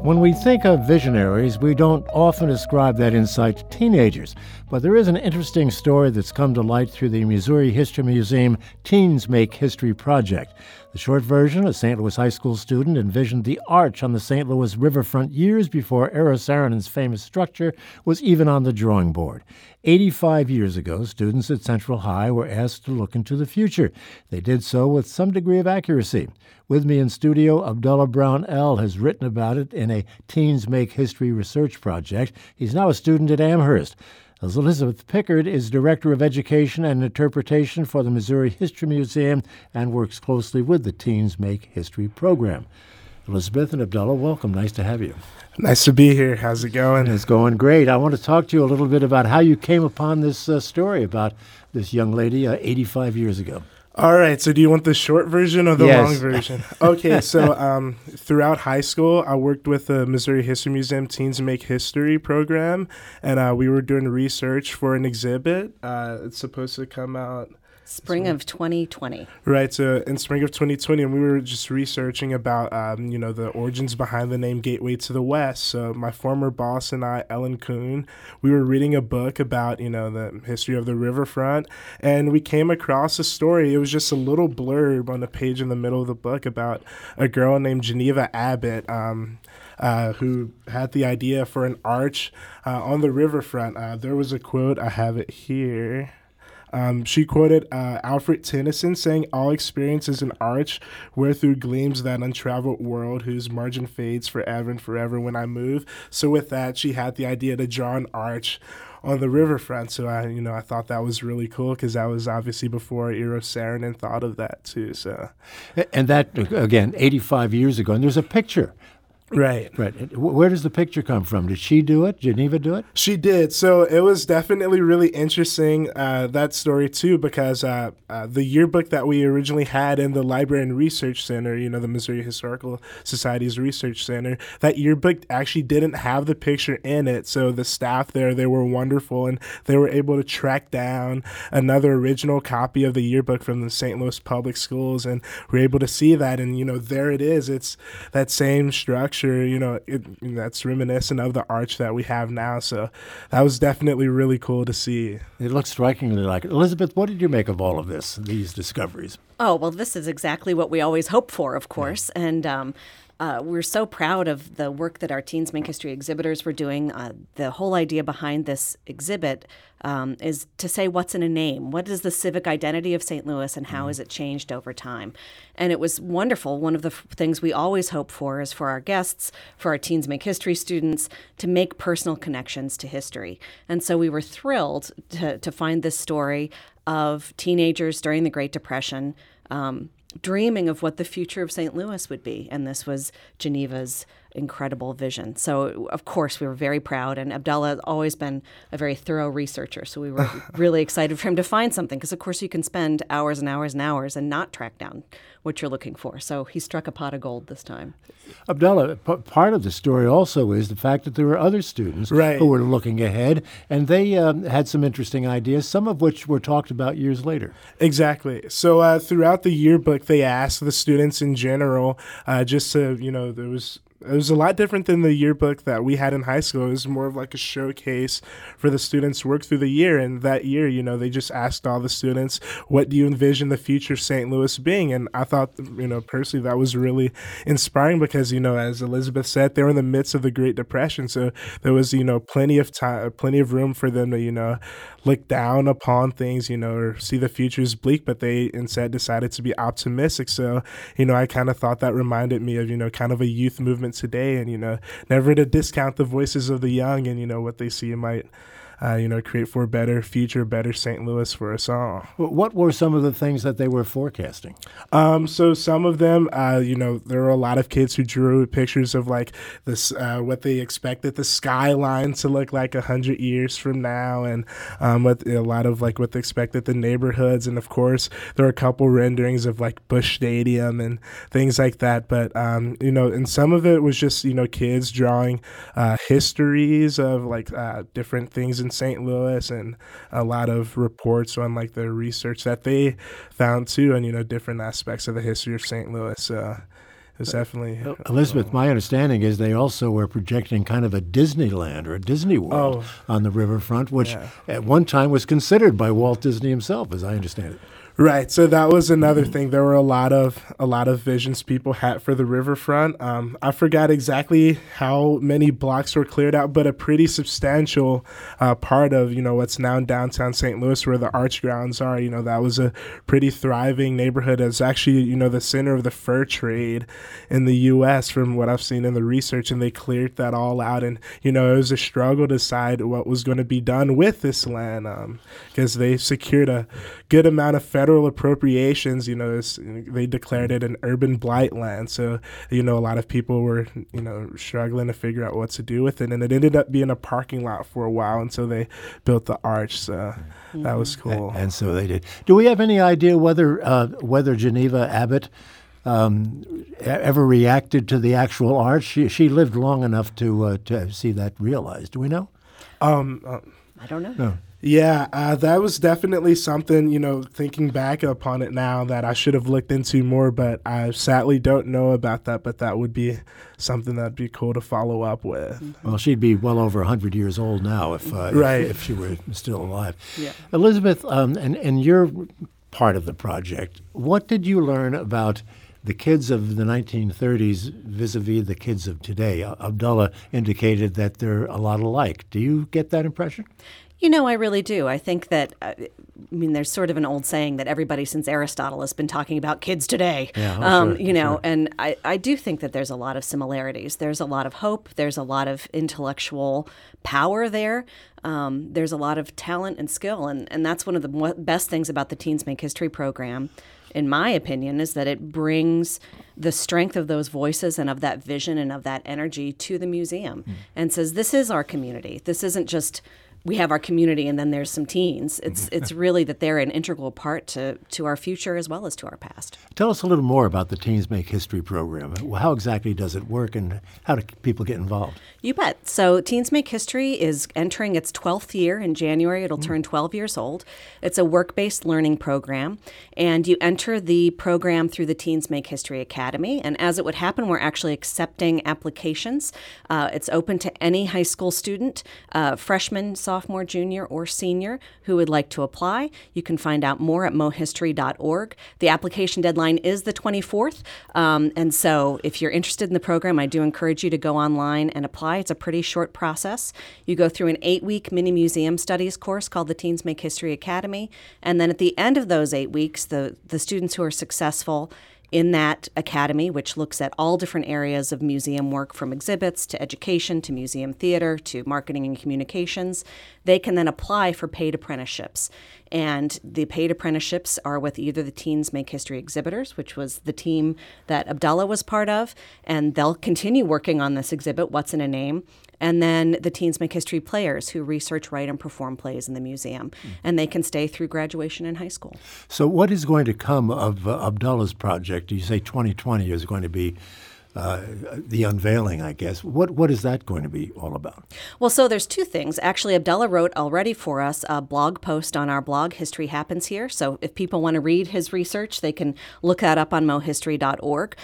When we think of visionaries, we don't often ascribe that insight to teenagers, but there is an interesting story that's come to light through the Missouri History Museum Teens Make History project. The short version, a St. Louis high school student envisioned the arch on the St. Louis riverfront years before Eero Saarinen's famous structure was even on the drawing board. 85 years ago, students at Central High were asked to look into the future. They did so with some degree of accuracy. With me in studio, Abdullah Brownell has written about it in a Teens Make History research project. He's now a student at Amherst. Elizabeth Pickard is Director of Education and Interpretation for the Missouri History Museum and works closely with the Teens Make History program. Elizabeth and Abdullah, welcome. Nice to have you. Nice to be here. How's it going? It's going great. I want to talk to you a little bit about how you came upon this uh, story about this young lady uh, 85 years ago. All right. So, do you want the short version or the yes. long version? Okay. so, um, throughout high school, I worked with the Missouri History Museum Teens Make History program, and uh, we were doing research for an exhibit. Uh, it's supposed to come out Spring of 2020. Right. So in spring of 2020, and we were just researching about, um, you know, the origins behind the name Gateway to the West. So my former boss and I, Ellen Kuhn, we were reading a book about, you know, the history of the riverfront, and we came across a story. It was just a little blurb on the page in the middle of the book about a girl named Geneva Abbott. Um, uh, who had the idea for an arch uh, on the riverfront. Uh, there was a quote, I have it here. Um, she quoted uh, Alfred Tennyson saying, All experience is an arch where through gleams that untraveled world whose margin fades forever and forever when I move. So with that, she had the idea to draw an arch on the riverfront. So I, you know, I thought that was really cool because that was obviously before Eero Saarinen thought of that too. So, and that again, 85 years ago, and there's a picture Right. Right. Where does the picture come from? Did she do it? Geneva do it? She did. So it was definitely really interesting, uh, that story too, because uh, uh, the yearbook that we originally had in the Library and Research Center, you know, the Missouri Historical Society's Research Center, that yearbook actually didn't have the picture in it. So the staff there, they were wonderful and they were able to track down another original copy of the yearbook from the St. Louis Public Schools. And we're able to see that. And, you know, there it is. It's that same structure structure, you know, it, that's reminiscent of the arch that we have now. So that was definitely really cool to see. It looks strikingly like it. Elizabeth, what did you make of all of this, these discoveries? Oh, well, this is exactly what we always hope for, of course. Yeah. And um, uh, we're so proud of the work that our Teens Make History exhibitors were doing. Uh, the whole idea behind this exhibit um, is to say what's in a name. What is the civic identity of St. Louis and how mm-hmm. has it changed over time? And it was wonderful. One of the f- things we always hope for is for our guests, for our Teens Make History students, to make personal connections to history. And so we were thrilled to, to find this story of teenagers during the Great Depression. Um, dreaming of what the future of St. Louis would be. And this was Geneva's incredible vision. So, of course, we were very proud. And Abdullah has always been a very thorough researcher. So, we were really excited for him to find something because, of course, you can spend hours and hours and hours and not track down what you're looking for. So, he struck a pot of gold this time. Abdullah, p- part of the story also is the fact that there were other students right. who were looking ahead and they um, had some interesting ideas, some of which were talked about years later. Exactly. So, uh, throughout the yearbook, they asked the students in general uh, just to, you know, there was it was a lot different than the yearbook that we had in high school. It was more of like a showcase for the students work through the year. And that year, you know, they just asked all the students, what do you envision the future of St. Louis being? And I thought, you know, personally, that was really inspiring because, you know, as Elizabeth said, they were in the midst of the Great Depression. So there was, you know, plenty of time, plenty of room for them to, you know, look down upon things, you know, or see the future as bleak, but they instead decided to be optimistic. So, you know, I kind of thought that reminded me of, you know, kind of a youth movement today and, you know, never to discount the voices of the young and, you know, what they see might uh, you know, create for a better future, better St. Louis for us all. What were some of the things that they were forecasting? Um, so some of them, uh, you know, there were a lot of kids who drew pictures of like this, uh, what they expected the skyline to look like a hundred years from now, and um, what a lot of like what they expected the neighborhoods, and of course there were a couple renderings of like Busch Stadium and things like that. But um, you know, and some of it was just you know kids drawing uh, histories of like uh, different things in St. Louis, and a lot of reports on like the research that they found too, and you know different aspects of the history of St. Louis. Uh, it's definitely Elizabeth. My understanding is they also were projecting kind of a Disneyland or a Disney World Oh. on the riverfront, which Yeah. at one time was considered by Walt Disney himself, as I understand it. Right. So that was another thing. There were a lot of a lot of visions people had for the riverfront. Um, I forgot exactly how many blocks were cleared out, but a pretty substantial uh, part of you know what's now downtown St. Louis, where the arch grounds are. You know that was a pretty thriving neighborhood. It's actually you know the center of the fur trade in the U.S. From what I've seen in the research, and they cleared that all out. And you know it was a struggle to decide what was going to be done with this land because they secured a good amount of federal appropriations. You know, it's, they declared it an urban blight land. So, you know, a lot of people were, you know, struggling to figure out what to do with it. And it ended up being a parking lot for a while until they built the arch. So that was cool. And so they did. Do we have any idea whether uh, whether Geneva Abbott um, e- ever reacted to the actual arch? She, she lived long enough to uh, to see that realized. Do we know? Um, uh, I don't know. Yeah, uh, that was definitely something, you know, thinking back upon it now that I should have looked into more, but I sadly don't know about that. But that would be something that'd be cool to follow up with. Well, she'd be well over 100 years old now if, uh, if- Right. if, she were still alive. Yeah. Elizabeth, um, and, and you're part of the project. What did you learn about the kids of the 1930s vis-a-vis the kids of today? Abdullah indicated that they're a lot alike. Do you get that impression? You know, I really do. I think that, uh, I mean, there's sort of an old saying that everybody since Aristotle has been talking about kids today. Yeah, oh, um, sure, you know, sure. and I, I do think that there's a lot of similarities. There's a lot of hope. There's a lot of intellectual power there. Um, there's a lot of talent and skill. And, and that's one of the best things about the Teens Make History program, in my opinion, is that it brings the strength of those voices and of that vision and of that energy to the museum hmm. and says, this is our community. This isn't just we have our community and then there's some teens. It's it's really that they're an integral part to to our future as well as to our past. Tell us a little more about the Teens Make History program. How exactly does it work and how do people get involved? You bet. So Teens Make History is entering its 12th year in January. It'll turn 12 years old. It's a work-based learning program and you enter the program through the Teens Make History Academy and as it would happen we're actually accepting applications. Uh, it's open to any high school student, uh, freshman, sophomore, junior, or senior who would like to apply. You can find out more at mohistory.org. The application deadline is the 24th. Um, and so if you're interested in the program, I do encourage you to go online and apply. It's a pretty short process. You go through an eight week mini museum studies course called the Teens Make History Academy. And then at the end of those eight weeks, the, the students who are successful in that academy, which looks at all different areas of museum work from exhibits to education to museum theater to marketing and communications, they can then apply for paid apprenticeships. And the paid apprenticeships are with either the Teens Make History exhibitors, which was the team that Abdullah was part of, and they'll continue working on this exhibit, What's in a Name, and then the Teens Make History players who research, write, and perform plays in the museum. And they can stay through graduation in high school. So, what is going to come of uh, Abdullah's project? You say 2020 is going to be uh, the unveiling, I guess. What What is that going to be all about? Well, so there's two things. Actually, Abdullah wrote already for us a blog post on our blog, History Happens Here. So if people want to read his research, they can look that up on mohistory.org.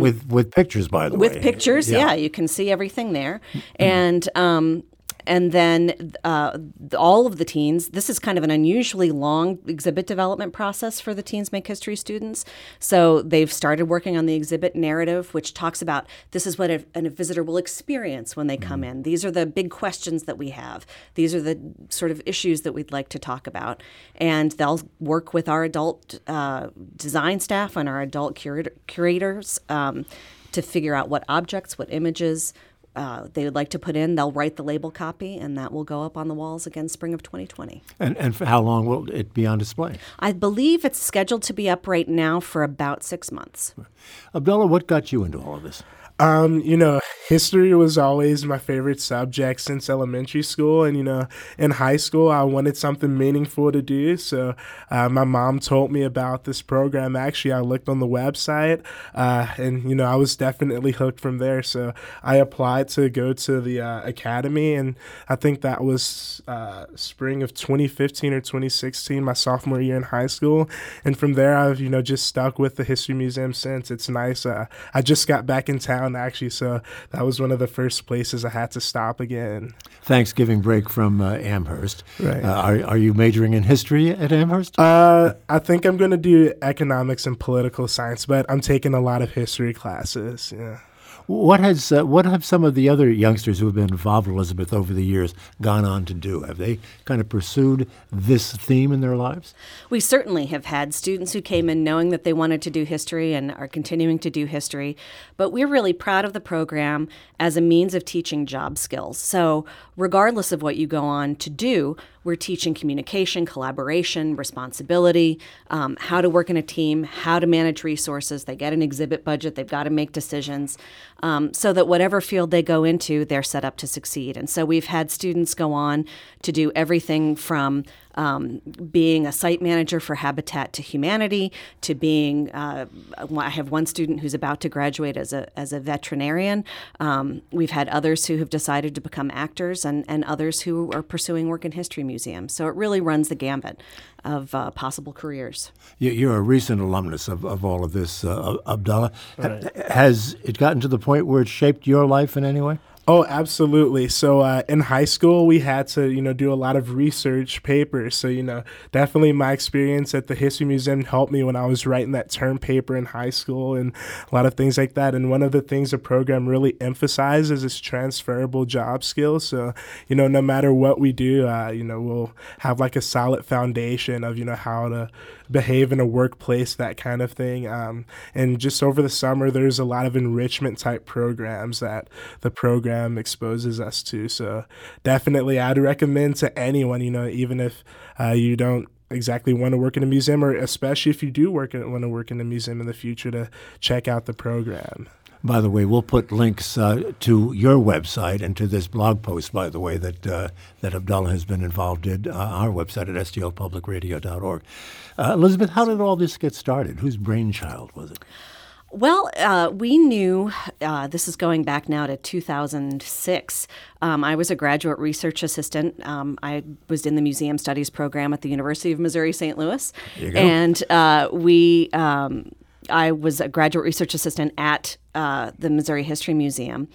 with, with with pictures, by the way. Um, With pictures, yeah. you can see everything there. And um, and then uh, all of the teens. This is kind of an unusually long exhibit development process for the Teens Make History students. So they've started working on the exhibit narrative, which talks about this is what a, a visitor will experience when they come in. These are the big questions that we have. These are the sort of issues that we'd like to talk about. And they'll work with our adult uh, design staff and our adult curator, curators um, to figure out what objects, what images, uh, they would like to put in, they'll write the label copy, and that will go up on the walls again spring of 2020. And, and for how long will it be on display? I believe it's scheduled to be up right now for about six months. Abdullah, what got you into all of this? Um, you know, history was always my favorite subject since elementary school. And, you know, in high school, I wanted something meaningful to do. So uh, my mom told me about this program. Actually, I looked on the website uh, and, you know, I was definitely hooked from there. So I applied to go to the uh, academy. And I think that was uh, spring of 2015 or 2016, my sophomore year in high school. And from there, I've, you know, just stuck with the History Museum since. It's nice. Uh, I just got back in town actually, so that was one of the first places I had to stop again. Thanksgiving break from uh, Amherst. Right. Uh, are, are you majoring in history at Amherst? Uh, I think I'm going to do economics and political science, but I'm taking a lot of history classes. Yeah. What has uh, what have some of the other youngsters who have been involved with Elizabeth over the years gone on to do? Have they kind of pursued this theme in their lives? We certainly have had students who came in knowing that they wanted to do history and are continuing to do history, but we're really proud of the program as a means of teaching job skills. So, regardless of what you go on to do, we're teaching communication, collaboration, responsibility, um, how to work in a team, how to manage resources. They get an exhibit budget, they've got to make decisions um, so that whatever field they go into, they're set up to succeed. And so we've had students go on to do everything from um, being a site manager for Habitat to Humanity, to being, uh, I have one student who's about to graduate as a, as a veterinarian. Um, we've had others who have decided to become actors and, and others who are pursuing work in history museums. So it really runs the gambit of uh, possible careers. You're a recent alumnus of, of all of this, uh, Abdullah. Right. Has it gotten to the point where it shaped your life in any way? Oh, absolutely. So uh, in high school, we had to, you know, do a lot of research papers. So, you know, definitely my experience at the History Museum helped me when I was writing that term paper in high school and a lot of things like that. And one of the things the program really emphasizes is transferable job skills. So, you know, no matter what we do, uh, you know, we'll have like a solid foundation of, you know, how to behave in a workplace, that kind of thing. Um, and just over the summer, there's a lot of enrichment type programs that the program exposes us to. So definitely, I'd recommend to anyone, you know, even if uh, you don't exactly want to work in a museum, or especially if you do work in, want to work in a museum in the future, to check out the program. By the way, we'll put links uh, to your website and to this blog post, by the way, that uh, that Abdullah has been involved in, uh, our website at stlpublicradio.org. Uh, Elizabeth, how did all this get started? Whose brainchild was it? Well, uh, we knew uh, this is going back now to 2006. Um, I was a graduate research assistant. Um, I was in the museum studies program at the University of Missouri St. Louis, and uh, we. Um, I was a graduate research assistant at uh, the Missouri History Museum.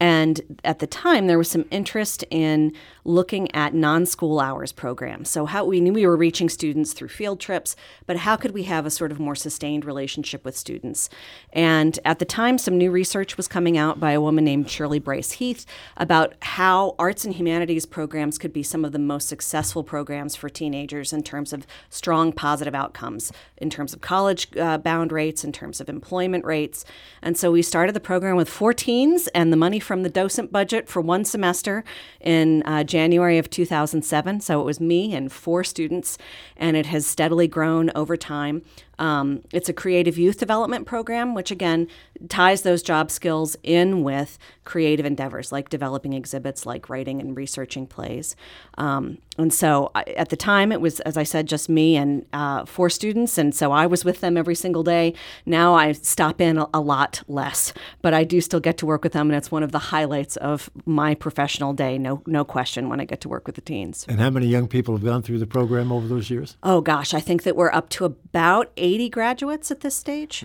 And at the time, there was some interest in looking at non-school hours programs. So how we knew we were reaching students through field trips, but how could we have a sort of more sustained relationship with students? And at the time, some new research was coming out by a woman named Shirley Brice Heath about how arts and humanities programs could be some of the most successful programs for teenagers in terms of strong positive outcomes, in terms of college uh, bound rates, in terms of employment rates. And so we started the program with four teens and the money from the docent budget for one semester in uh, January of 2007. So it was me and four students, and it has steadily grown over time. Um, it's a creative youth development program, which again ties those job skills in with creative endeavors like developing exhibits, like writing and researching plays. Um, and so I, at the time, it was, as I said, just me and uh, four students. And so I was with them every single day. Now I stop in a, a lot less, but I do still get to work with them. And it's one of the highlights of my professional day, no, no question, when I get to work with the teens. And how many young people have gone through the program over those years? Oh, gosh, I think that we're up to about 80 graduates at this stage.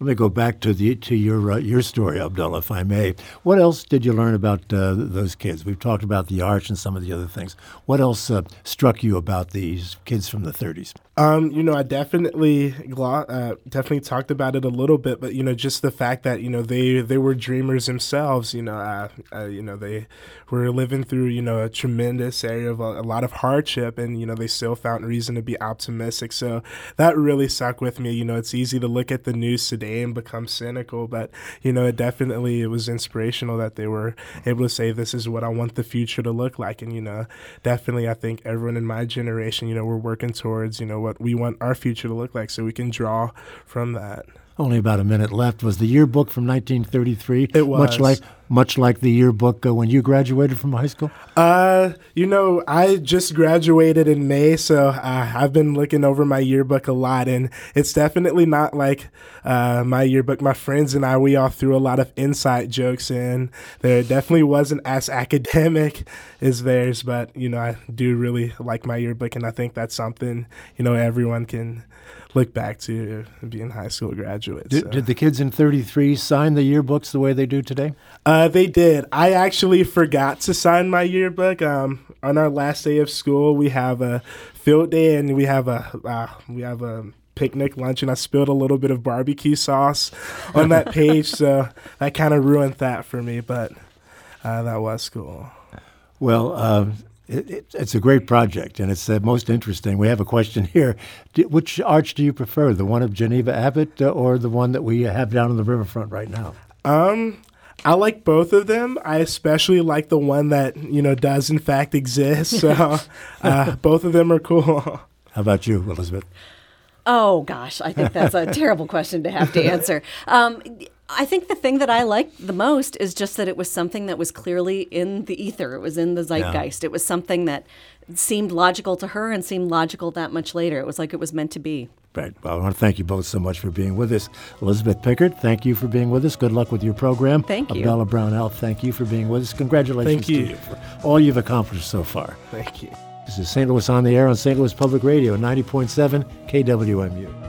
Let me go back to the to your uh, your story, Abdullah, if I may. What else did you learn about uh, those kids? We've talked about the arch and some of the other things. What else uh, struck you about these kids from the 30s? Um, you know, I definitely uh, definitely talked about it a little bit, but you know, just the fact that you know they they were dreamers themselves. You know, uh, uh, you know they were living through you know a tremendous area of a, a, lot of hardship, and you know they still found reason to be optimistic. So that really stuck with me. You know, it's easy to look at the news today and become cynical, but you know, it definitely it was inspirational that they were able to say this is what I want the future to look like, and you know, definitely I think everyone in my generation, you know, we're working towards you know what we want our future to look like so we can draw from that. Only about a minute left. Was the yearbook from 1933? It was. Much like much like the yearbook uh, when you graduated from high school? Uh, you know, I just graduated in May, so uh, I've been looking over my yearbook a lot, and it's definitely not like uh, my yearbook. My friends and I, we all threw a lot of inside jokes in. There definitely wasn't as academic as theirs, but you know, I do really like my yearbook, and I think that's something you know everyone can look back to being high school graduates. Did, so. did the kids in 33 sign the yearbooks the way they do today? Uh, they did. I actually forgot to sign my yearbook. Um, on our last day of school, we have a field day and we have a uh, we have a picnic lunch, and I spilled a little bit of barbecue sauce on that page, so that kind of ruined that for me. But uh, that was cool. Well. Um, it, it, it's a great project, and it's the most interesting. We have a question here. Do, which arch do you prefer, the one of Geneva Abbott uh, or the one that we have down on the riverfront right now? Um, I like both of them. I especially like the one that you know does in fact exist. So uh, both of them are cool. How about you, Elizabeth? Oh gosh, I think that's a terrible question to have to answer. Um, I think the thing that I liked the most is just that it was something that was clearly in the ether. It was in the zeitgeist. Yeah. It was something that seemed logical to her and seemed logical that much later. It was like it was meant to be. Right. Well, I want to thank you both so much for being with us. Elizabeth Pickard, thank you for being with us. Good luck with your program. Thank you. Abdallah Brownell, thank you for being with us. Congratulations thank you. to you for all you've accomplished so far. Thank you. This is St. Louis on the Air on St. Louis Public Radio, 90.7 KWMU.